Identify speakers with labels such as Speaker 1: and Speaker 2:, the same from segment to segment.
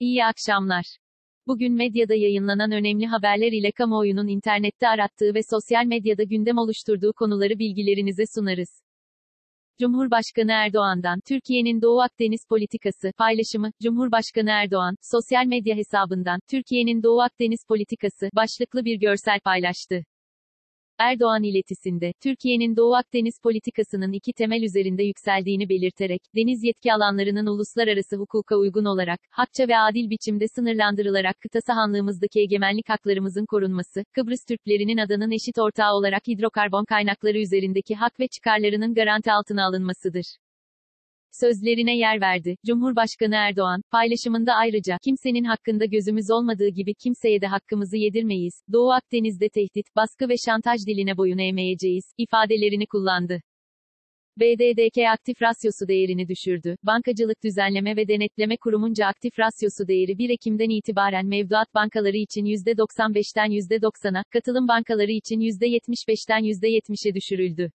Speaker 1: İyi akşamlar. Bugün medyada yayınlanan önemli haberler ile kamuoyunun internette arattığı ve sosyal medyada gündem oluşturduğu konuları bilgilerinize sunarız. Cumhurbaşkanı Erdoğan'dan Türkiye'nin Doğu Akdeniz politikası paylaşımı Cumhurbaşkanı Erdoğan sosyal medya hesabından Türkiye'nin Doğu Akdeniz politikası başlıklı bir görsel paylaştı. Erdoğan iletisinde, Türkiye'nin Doğu Akdeniz politikasının iki temel üzerinde yükseldiğini belirterek, deniz yetki alanlarının uluslararası hukuka uygun olarak, hakça ve adil biçimde sınırlandırılarak kıta sahanlığımızdaki egemenlik haklarımızın korunması, Kıbrıs Türklerinin adanın eşit ortağı olarak hidrokarbon kaynakları üzerindeki hak ve çıkarlarının garanti altına alınmasıdır sözlerine yer verdi. Cumhurbaşkanı Erdoğan, paylaşımında ayrıca, kimsenin hakkında gözümüz olmadığı gibi kimseye de hakkımızı yedirmeyiz, Doğu Akdeniz'de tehdit, baskı ve şantaj diline boyun eğmeyeceğiz, ifadelerini kullandı. BDDK aktif rasyosu değerini düşürdü. Bankacılık Düzenleme ve Denetleme Kurumunca aktif rasyosu değeri 1 Ekim'den itibaren mevduat bankaları için %95'ten %90'a, katılım bankaları için %75'ten %70'e düşürüldü.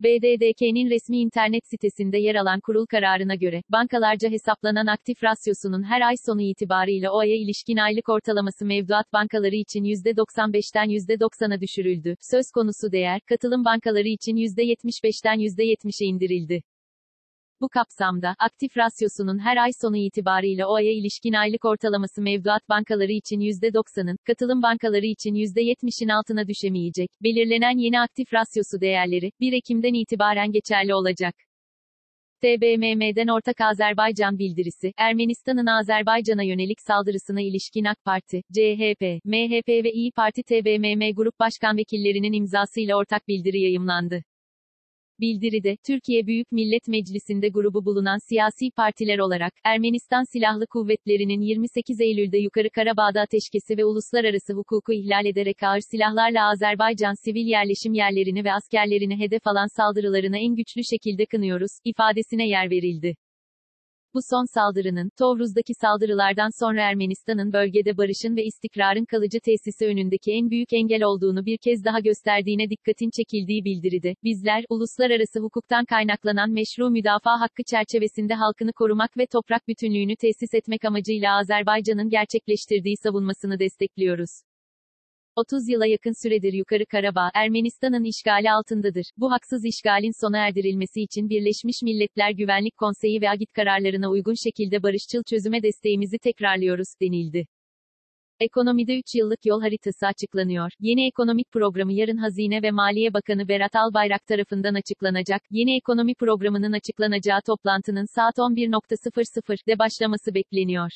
Speaker 1: BDDK'nin resmi internet sitesinde yer alan kurul kararına göre, bankalarca hesaplanan aktif rasyosunun her ay sonu itibariyle o aya ilişkin aylık ortalaması mevduat bankaları için %95'ten %90'a düşürüldü. Söz konusu değer, katılım bankaları için %75'ten %70'e indirildi. Bu kapsamda, aktif rasyosunun her ay sonu itibariyle o aya ilişkin aylık ortalaması mevduat bankaları için %90'ın, katılım bankaları için %70'in altına düşemeyecek. Belirlenen yeni aktif rasyosu değerleri, 1 Ekim'den itibaren geçerli olacak. TBMM'den Ortak Azerbaycan bildirisi, Ermenistan'ın Azerbaycan'a yönelik saldırısına ilişkin AK Parti, CHP, MHP ve İyi Parti TBMM Grup Başkan Vekillerinin imzasıyla ortak bildiri yayımlandı. Bildiride, Türkiye Büyük Millet Meclisi'nde grubu bulunan siyasi partiler olarak, Ermenistan Silahlı Kuvvetleri'nin 28 Eylül'de Yukarı Karabağ'da ateşkesi ve uluslararası hukuku ihlal ederek ağır silahlarla Azerbaycan sivil yerleşim yerlerini ve askerlerini hedef alan saldırılarını en güçlü şekilde kınıyoruz, ifadesine yer verildi. Bu son saldırının, Tovruz'daki saldırılardan sonra Ermenistan'ın bölgede barışın ve istikrarın kalıcı tesisi önündeki en büyük engel olduğunu bir kez daha gösterdiğine dikkatin çekildiği bildiridi. Bizler, uluslararası hukuktan kaynaklanan meşru müdafaa hakkı çerçevesinde halkını korumak ve toprak bütünlüğünü tesis etmek amacıyla Azerbaycan'ın gerçekleştirdiği savunmasını destekliyoruz. 30 yıla yakın süredir Yukarı Karabağ, Ermenistan'ın işgali altındadır. Bu haksız işgalin sona erdirilmesi için Birleşmiş Milletler Güvenlik Konseyi ve Agit kararlarına uygun şekilde barışçıl çözüme desteğimizi tekrarlıyoruz, denildi. Ekonomide 3 yıllık yol haritası açıklanıyor. Yeni ekonomik programı yarın Hazine ve Maliye Bakanı Berat Albayrak tarafından açıklanacak. Yeni ekonomi programının açıklanacağı toplantının saat 11.00'de başlaması bekleniyor.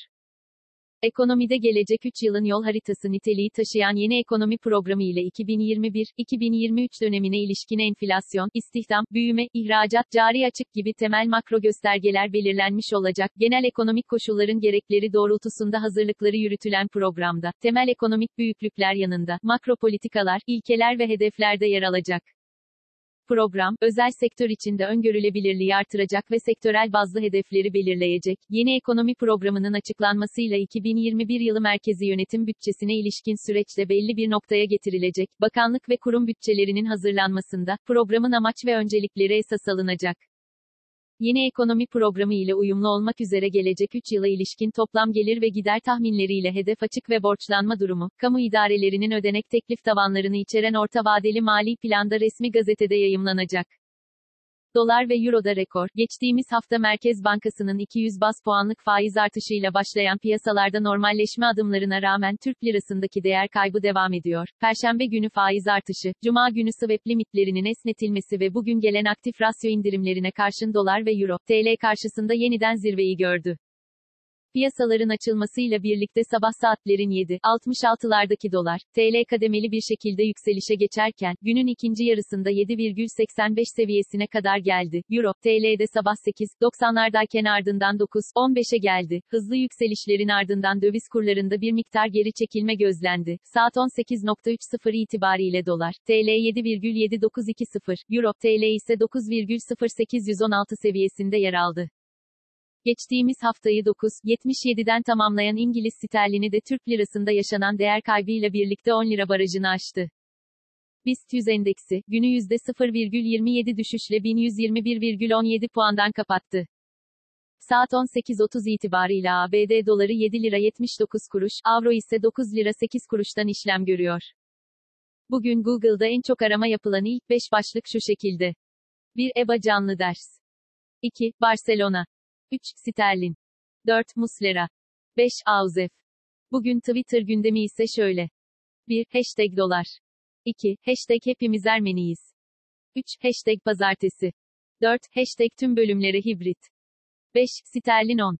Speaker 1: Ekonomide gelecek 3 yılın yol haritası niteliği taşıyan yeni ekonomi programı ile 2021-2023 dönemine ilişkin enflasyon, istihdam, büyüme, ihracat, cari açık gibi temel makro göstergeler belirlenmiş olacak. Genel ekonomik koşulların gerekleri doğrultusunda hazırlıkları yürütülen programda, temel ekonomik büyüklükler yanında, makro politikalar, ilkeler ve hedefler de yer alacak. Program, özel sektör içinde öngörülebilirliği artıracak ve sektörel bazlı hedefleri belirleyecek. Yeni ekonomi programının açıklanmasıyla 2021 yılı merkezi yönetim bütçesine ilişkin süreçte belli bir noktaya getirilecek. Bakanlık ve kurum bütçelerinin hazırlanmasında, programın amaç ve öncelikleri esas alınacak. Yeni ekonomi programı ile uyumlu olmak üzere gelecek 3 yıla ilişkin toplam gelir ve gider tahminleriyle hedef açık ve borçlanma durumu, kamu idarelerinin ödenek teklif tavanlarını içeren orta vadeli mali planda resmi gazetede yayımlanacak. Dolar ve Euro'da rekor. Geçtiğimiz hafta Merkez Bankası'nın 200 bas puanlık faiz artışıyla başlayan piyasalarda normalleşme adımlarına rağmen Türk lirasındaki değer kaybı devam ediyor. Perşembe günü faiz artışı, Cuma günü swap limitlerinin esnetilmesi ve bugün gelen aktif rasyo indirimlerine karşın dolar ve Euro, TL karşısında yeniden zirveyi gördü. Piyasaların açılmasıyla birlikte sabah saatlerin 7.66'lardaki dolar, TL kademeli bir şekilde yükselişe geçerken, günün ikinci yarısında 7,85 seviyesine kadar geldi. Euro, TL'de sabah 8.90'lardayken ardından 9.15'e geldi. Hızlı yükselişlerin ardından döviz kurlarında bir miktar geri çekilme gözlendi. Saat 18.30 itibariyle dolar, TL 7,7920, Euro, TL ise 9,0816 seviyesinde yer aldı. Geçtiğimiz haftayı 9.77'den tamamlayan İngiliz sterlini de Türk lirasında yaşanan değer kaybıyla birlikte 10 lira barajını aştı. BIST 100 endeksi, günü %0,27 düşüşle 1121,17 puandan kapattı. Saat 18.30 itibarıyla ABD doları 7 lira 79 kuruş, avro ise 9 lira 8 kuruştan işlem görüyor. Bugün Google'da en çok arama yapılan ilk 5 başlık şu şekilde. 1. EBA canlı ders. 2. Barcelona. 3. Sterlin. 4. Muslera. 5. Auzef. Bugün Twitter gündemi ise şöyle. 1. Hashtag dolar. 2. Hashtag hepimiz Ermeniyiz. 3. Hashtag pazartesi. 4. Hashtag tüm bölümlere hibrit. 5. Sterlin 10.